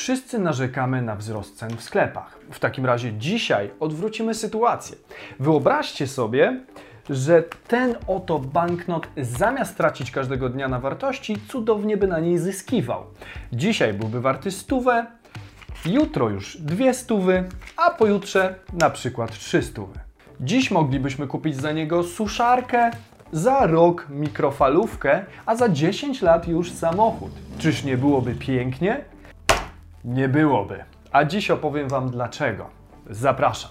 Wszyscy narzekamy na wzrost cen w sklepach. W takim razie dzisiaj odwrócimy sytuację. Wyobraźcie sobie, że ten oto banknot zamiast tracić każdego dnia na wartości, cudownie by na niej zyskiwał. Dzisiaj byłby warty stówę, jutro już dwie stówy, a pojutrze na przykład trzy stówy. Dziś moglibyśmy kupić za niego suszarkę, za rok mikrofalówkę, a za 10 lat już samochód. Czyż nie byłoby pięknie? Nie byłoby. A dziś opowiem Wam dlaczego. Zapraszam.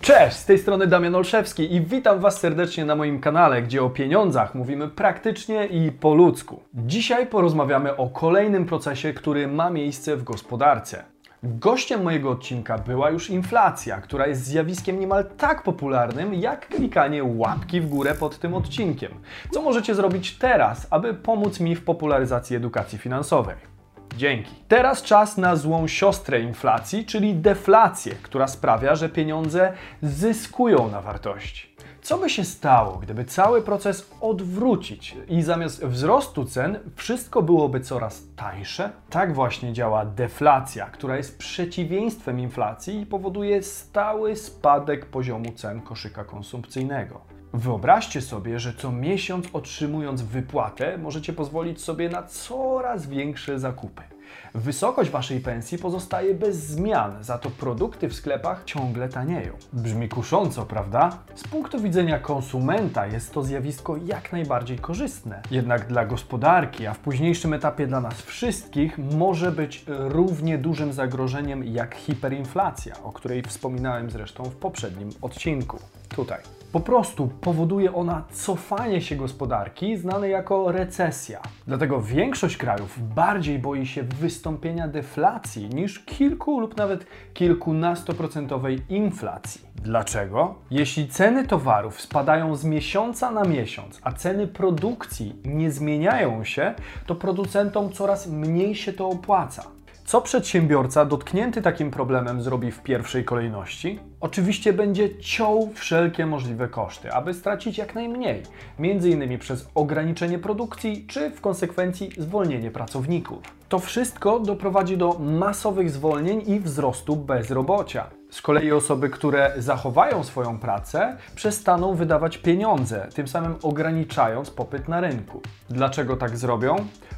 Cześć, z tej strony Damian Olszewski i witam Was serdecznie na moim kanale, gdzie o pieniądzach mówimy praktycznie i po ludzku. Dzisiaj porozmawiamy o kolejnym procesie, który ma miejsce w gospodarce. Gościem mojego odcinka była już inflacja, która jest zjawiskiem niemal tak popularnym jak klikanie łapki w górę pod tym odcinkiem. Co możecie zrobić teraz, aby pomóc mi w popularyzacji edukacji finansowej? Dzięki. Teraz czas na złą siostrę inflacji, czyli deflację, która sprawia, że pieniądze zyskują na wartości. Co by się stało, gdyby cały proces odwrócić i zamiast wzrostu cen wszystko byłoby coraz tańsze? Tak właśnie działa deflacja, która jest przeciwieństwem inflacji i powoduje stały spadek poziomu cen koszyka konsumpcyjnego. Wyobraźcie sobie, że co miesiąc otrzymując wypłatę, możecie pozwolić sobie na coraz większe zakupy. Wysokość waszej pensji pozostaje bez zmian, za to produkty w sklepach ciągle tanieją. Brzmi kusząco, prawda? Z punktu widzenia konsumenta jest to zjawisko jak najbardziej korzystne. Jednak dla gospodarki, a w późniejszym etapie dla nas wszystkich, może być równie dużym zagrożeniem jak hiperinflacja, o której wspominałem zresztą w poprzednim odcinku. Tutaj. Po prostu powoduje ona cofanie się gospodarki, znane jako recesja. Dlatego większość krajów bardziej boi się wystąpienia deflacji niż kilku lub nawet kilkunastoprocentowej inflacji. Dlaczego? Jeśli ceny towarów spadają z miesiąca na miesiąc, a ceny produkcji nie zmieniają się, to producentom coraz mniej się to opłaca. Co przedsiębiorca dotknięty takim problemem zrobi w pierwszej kolejności? Oczywiście będzie ciął wszelkie możliwe koszty, aby stracić jak najmniej, innymi przez ograniczenie produkcji czy w konsekwencji zwolnienie pracowników. To wszystko doprowadzi do masowych zwolnień i wzrostu bezrobocia. Z kolei osoby, które zachowają swoją pracę, przestaną wydawać pieniądze, tym samym ograniczając popyt na rynku. Dlaczego tak zrobią?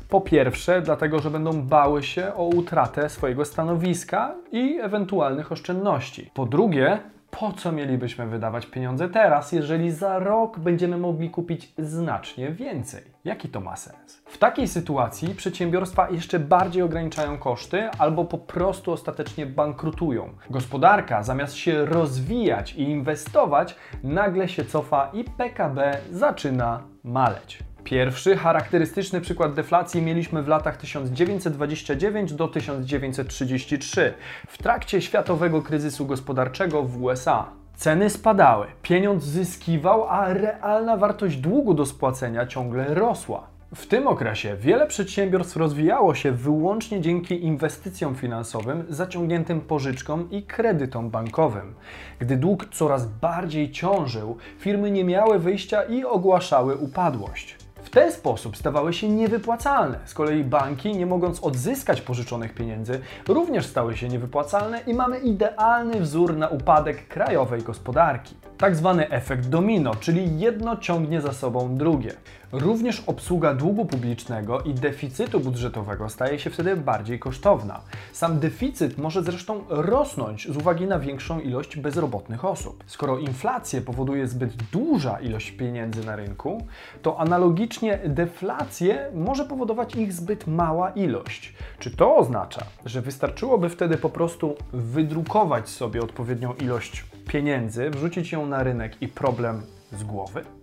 Po pierwsze, dlatego, że będą bały się o utratę swojego stanowiska i ewentualnych oszczędności. Po drugie, po co mielibyśmy wydawać pieniądze teraz, jeżeli za rok będziemy mogli kupić znacznie więcej? Jaki to ma sens? W takiej sytuacji przedsiębiorstwa jeszcze bardziej ograniczają koszty albo po prostu ostatecznie bankrutują. Gospodarka zamiast się rozwijać i inwestować, nagle się cofa i PKB zaczyna maleć. Pierwszy charakterystyczny przykład deflacji mieliśmy w latach 1929 do 1933, w trakcie światowego kryzysu gospodarczego w USA. Ceny spadały, pieniądz zyskiwał, a realna wartość długu do spłacenia ciągle rosła. W tym okresie wiele przedsiębiorstw rozwijało się wyłącznie dzięki inwestycjom finansowym, zaciągniętym pożyczkom i kredytom bankowym. Gdy dług coraz bardziej ciążył, firmy nie miały wyjścia i ogłaszały upadłość. Ten sposób stawały się niewypłacalne. Z kolei banki, nie mogąc odzyskać pożyczonych pieniędzy, również stały się niewypłacalne i mamy idealny wzór na upadek krajowej gospodarki. Tak zwany efekt domino, czyli jedno ciągnie za sobą drugie. Również obsługa długu publicznego i deficytu budżetowego staje się wtedy bardziej kosztowna. Sam deficyt może zresztą rosnąć z uwagi na większą ilość bezrobotnych osób. Skoro inflację powoduje zbyt duża ilość pieniędzy na rynku, to analogicznie deflację może powodować ich zbyt mała ilość. Czy to oznacza, że wystarczyłoby wtedy po prostu wydrukować sobie odpowiednią ilość pieniędzy, wrzucić ją na rynek i problem z głowy?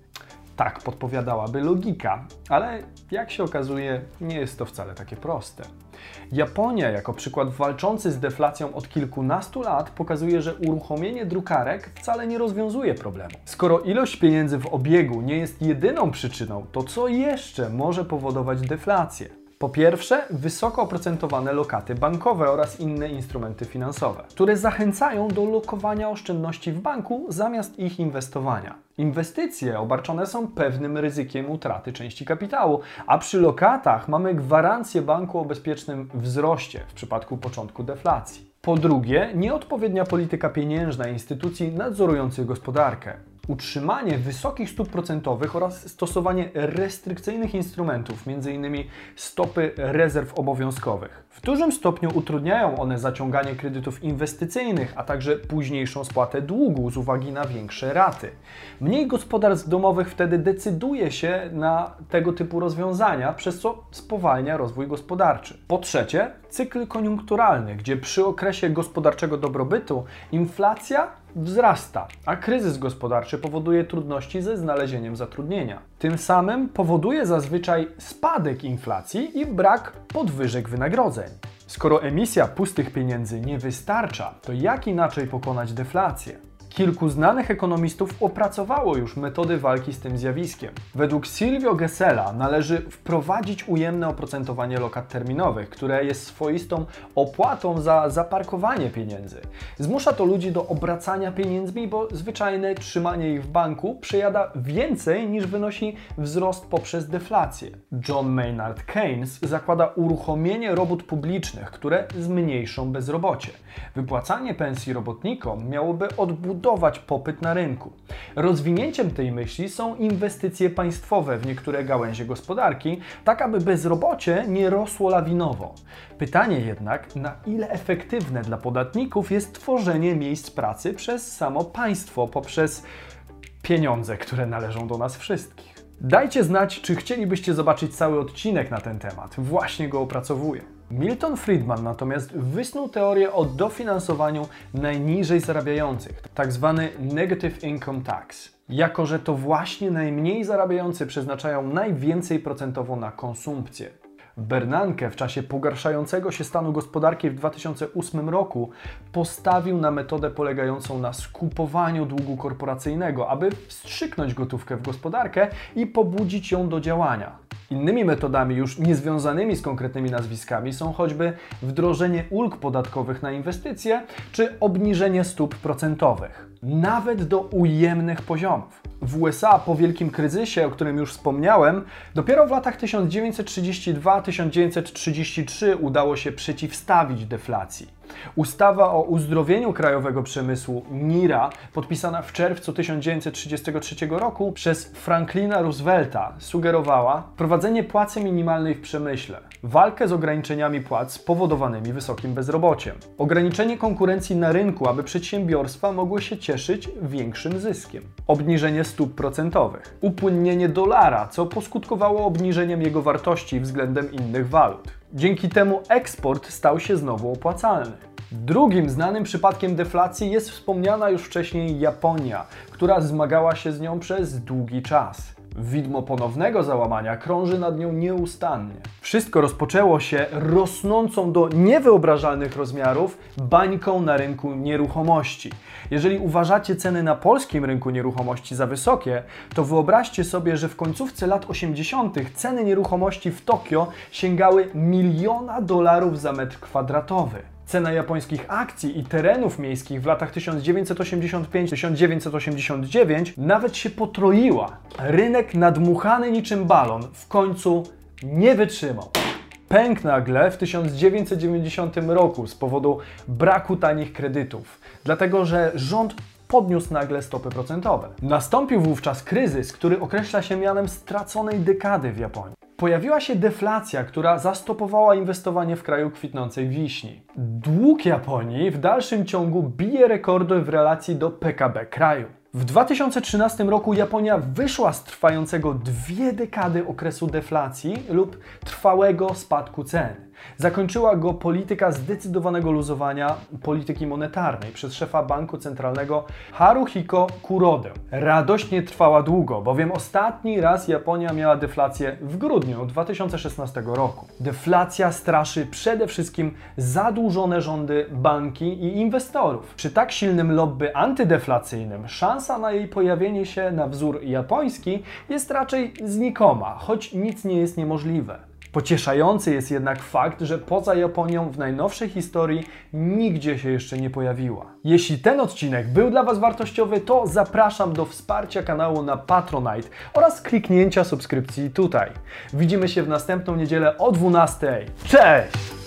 Tak podpowiadałaby logika, ale jak się okazuje, nie jest to wcale takie proste. Japonia, jako przykład walczący z deflacją od kilkunastu lat, pokazuje, że uruchomienie drukarek wcale nie rozwiązuje problemu. Skoro ilość pieniędzy w obiegu nie jest jedyną przyczyną, to co jeszcze może powodować deflację? Po pierwsze, wysoko oprocentowane lokaty bankowe oraz inne instrumenty finansowe, które zachęcają do lokowania oszczędności w banku zamiast ich inwestowania. Inwestycje obarczone są pewnym ryzykiem utraty części kapitału, a przy lokatach mamy gwarancję banku o bezpiecznym wzroście w przypadku początku deflacji. Po drugie, nieodpowiednia polityka pieniężna instytucji nadzorujących gospodarkę. Utrzymanie wysokich stóp procentowych oraz stosowanie restrykcyjnych instrumentów, m.in. stopy rezerw obowiązkowych. W dużym stopniu utrudniają one zaciąganie kredytów inwestycyjnych, a także późniejszą spłatę długu z uwagi na większe raty. Mniej gospodarstw domowych wtedy decyduje się na tego typu rozwiązania, przez co spowalnia rozwój gospodarczy. Po trzecie, cykl koniunkturalny, gdzie przy okresie gospodarczego dobrobytu inflacja wzrasta, a kryzys gospodarczy powoduje trudności ze znalezieniem zatrudnienia. Tym samym powoduje zazwyczaj spadek inflacji i brak podwyżek wynagrodzeń. Skoro emisja pustych pieniędzy nie wystarcza, to jak inaczej pokonać deflację? Kilku znanych ekonomistów opracowało już metody walki z tym zjawiskiem. Według Silvio Gessela należy wprowadzić ujemne oprocentowanie lokat terminowych, które jest swoistą opłatą za zaparkowanie pieniędzy. Zmusza to ludzi do obracania pieniędzmi, bo zwyczajne trzymanie ich w banku przejada więcej niż wynosi wzrost poprzez deflację. John Maynard Keynes zakłada uruchomienie robót publicznych, które zmniejszą bezrobocie. Wypłacanie pensji robotnikom miałoby odbudować budować popyt na rynku. Rozwinięciem tej myśli są inwestycje państwowe w niektóre gałęzie gospodarki, tak aby bezrobocie nie rosło lawinowo. Pytanie jednak, na ile efektywne dla podatników jest tworzenie miejsc pracy przez samo państwo poprzez pieniądze, które należą do nas wszystkich. Dajcie znać, czy chcielibyście zobaczyć cały odcinek na ten temat. Właśnie go opracowuję. Milton Friedman natomiast wysnuł teorię o dofinansowaniu najniżej zarabiających, tak zwany negative income tax. Jako, że to właśnie najmniej zarabiający przeznaczają najwięcej procentowo na konsumpcję. Bernanke w czasie pogarszającego się stanu gospodarki w 2008 roku postawił na metodę polegającą na skupowaniu długu korporacyjnego, aby wstrzyknąć gotówkę w gospodarkę i pobudzić ją do działania. Innymi metodami, już niezwiązanymi z konkretnymi nazwiskami, są choćby wdrożenie ulg podatkowych na inwestycje czy obniżenie stóp procentowych, nawet do ujemnych poziomów. W USA po wielkim kryzysie, o którym już wspomniałem, dopiero w latach 1932-1933 udało się przeciwstawić deflacji. Ustawa o uzdrowieniu krajowego przemysłu NIRA, podpisana w czerwcu 1933 roku przez Franklina Roosevelta, sugerowała prowadzenie płacy minimalnej w przemyśle, walkę z ograniczeniami płac spowodowanymi wysokim bezrobociem, ograniczenie konkurencji na rynku, aby przedsiębiorstwa mogły się cieszyć większym zyskiem, obniżenie stóp procentowych, upłynnienie dolara, co poskutkowało obniżeniem jego wartości względem innych walut. Dzięki temu eksport stał się znowu opłacalny. Drugim znanym przypadkiem deflacji jest wspomniana już wcześniej Japonia, która zmagała się z nią przez długi czas. Widmo ponownego załamania krąży nad nią nieustannie. Wszystko rozpoczęło się rosnącą do niewyobrażalnych rozmiarów bańką na rynku nieruchomości. Jeżeli uważacie ceny na polskim rynku nieruchomości za wysokie, to wyobraźcie sobie, że w końcówce lat 80. ceny nieruchomości w Tokio sięgały miliona dolarów za metr kwadratowy. Cena japońskich akcji i terenów miejskich w latach 1985-1989 nawet się potroiła. Rynek nadmuchany niczym balon w końcu nie wytrzymał. Pękł nagle w 1990 roku z powodu braku tanich kredytów, dlatego że rząd podniósł nagle stopy procentowe. Nastąpił wówczas kryzys, który określa się mianem straconej dekady w Japonii. Pojawiła się deflacja, która zastopowała inwestowanie w kraju kwitnącej wiśni. Dług Japonii w dalszym ciągu bije rekordy w relacji do PKB kraju. W 2013 roku Japonia wyszła z trwającego dwie dekady okresu deflacji lub trwałego spadku cen. Zakończyła go polityka zdecydowanego luzowania polityki monetarnej przez szefa banku centralnego Haruhiko Kurodę. Radość nie trwała długo, bowiem ostatni raz Japonia miała deflację w grudniu 2016 roku. Deflacja straszy przede wszystkim zadłużone rządy, banki i inwestorów. Przy tak silnym lobby antydeflacyjnym szansa na jej pojawienie się na wzór japoński jest raczej znikoma, choć nic nie jest niemożliwe. Pocieszający jest jednak fakt, że poza Japonią w najnowszej historii nigdzie się jeszcze nie pojawiła. Jeśli ten odcinek był dla Was wartościowy, to zapraszam do wsparcia kanału na Patronite oraz kliknięcia subskrypcji tutaj. Widzimy się w następną niedzielę o 12. Cześć!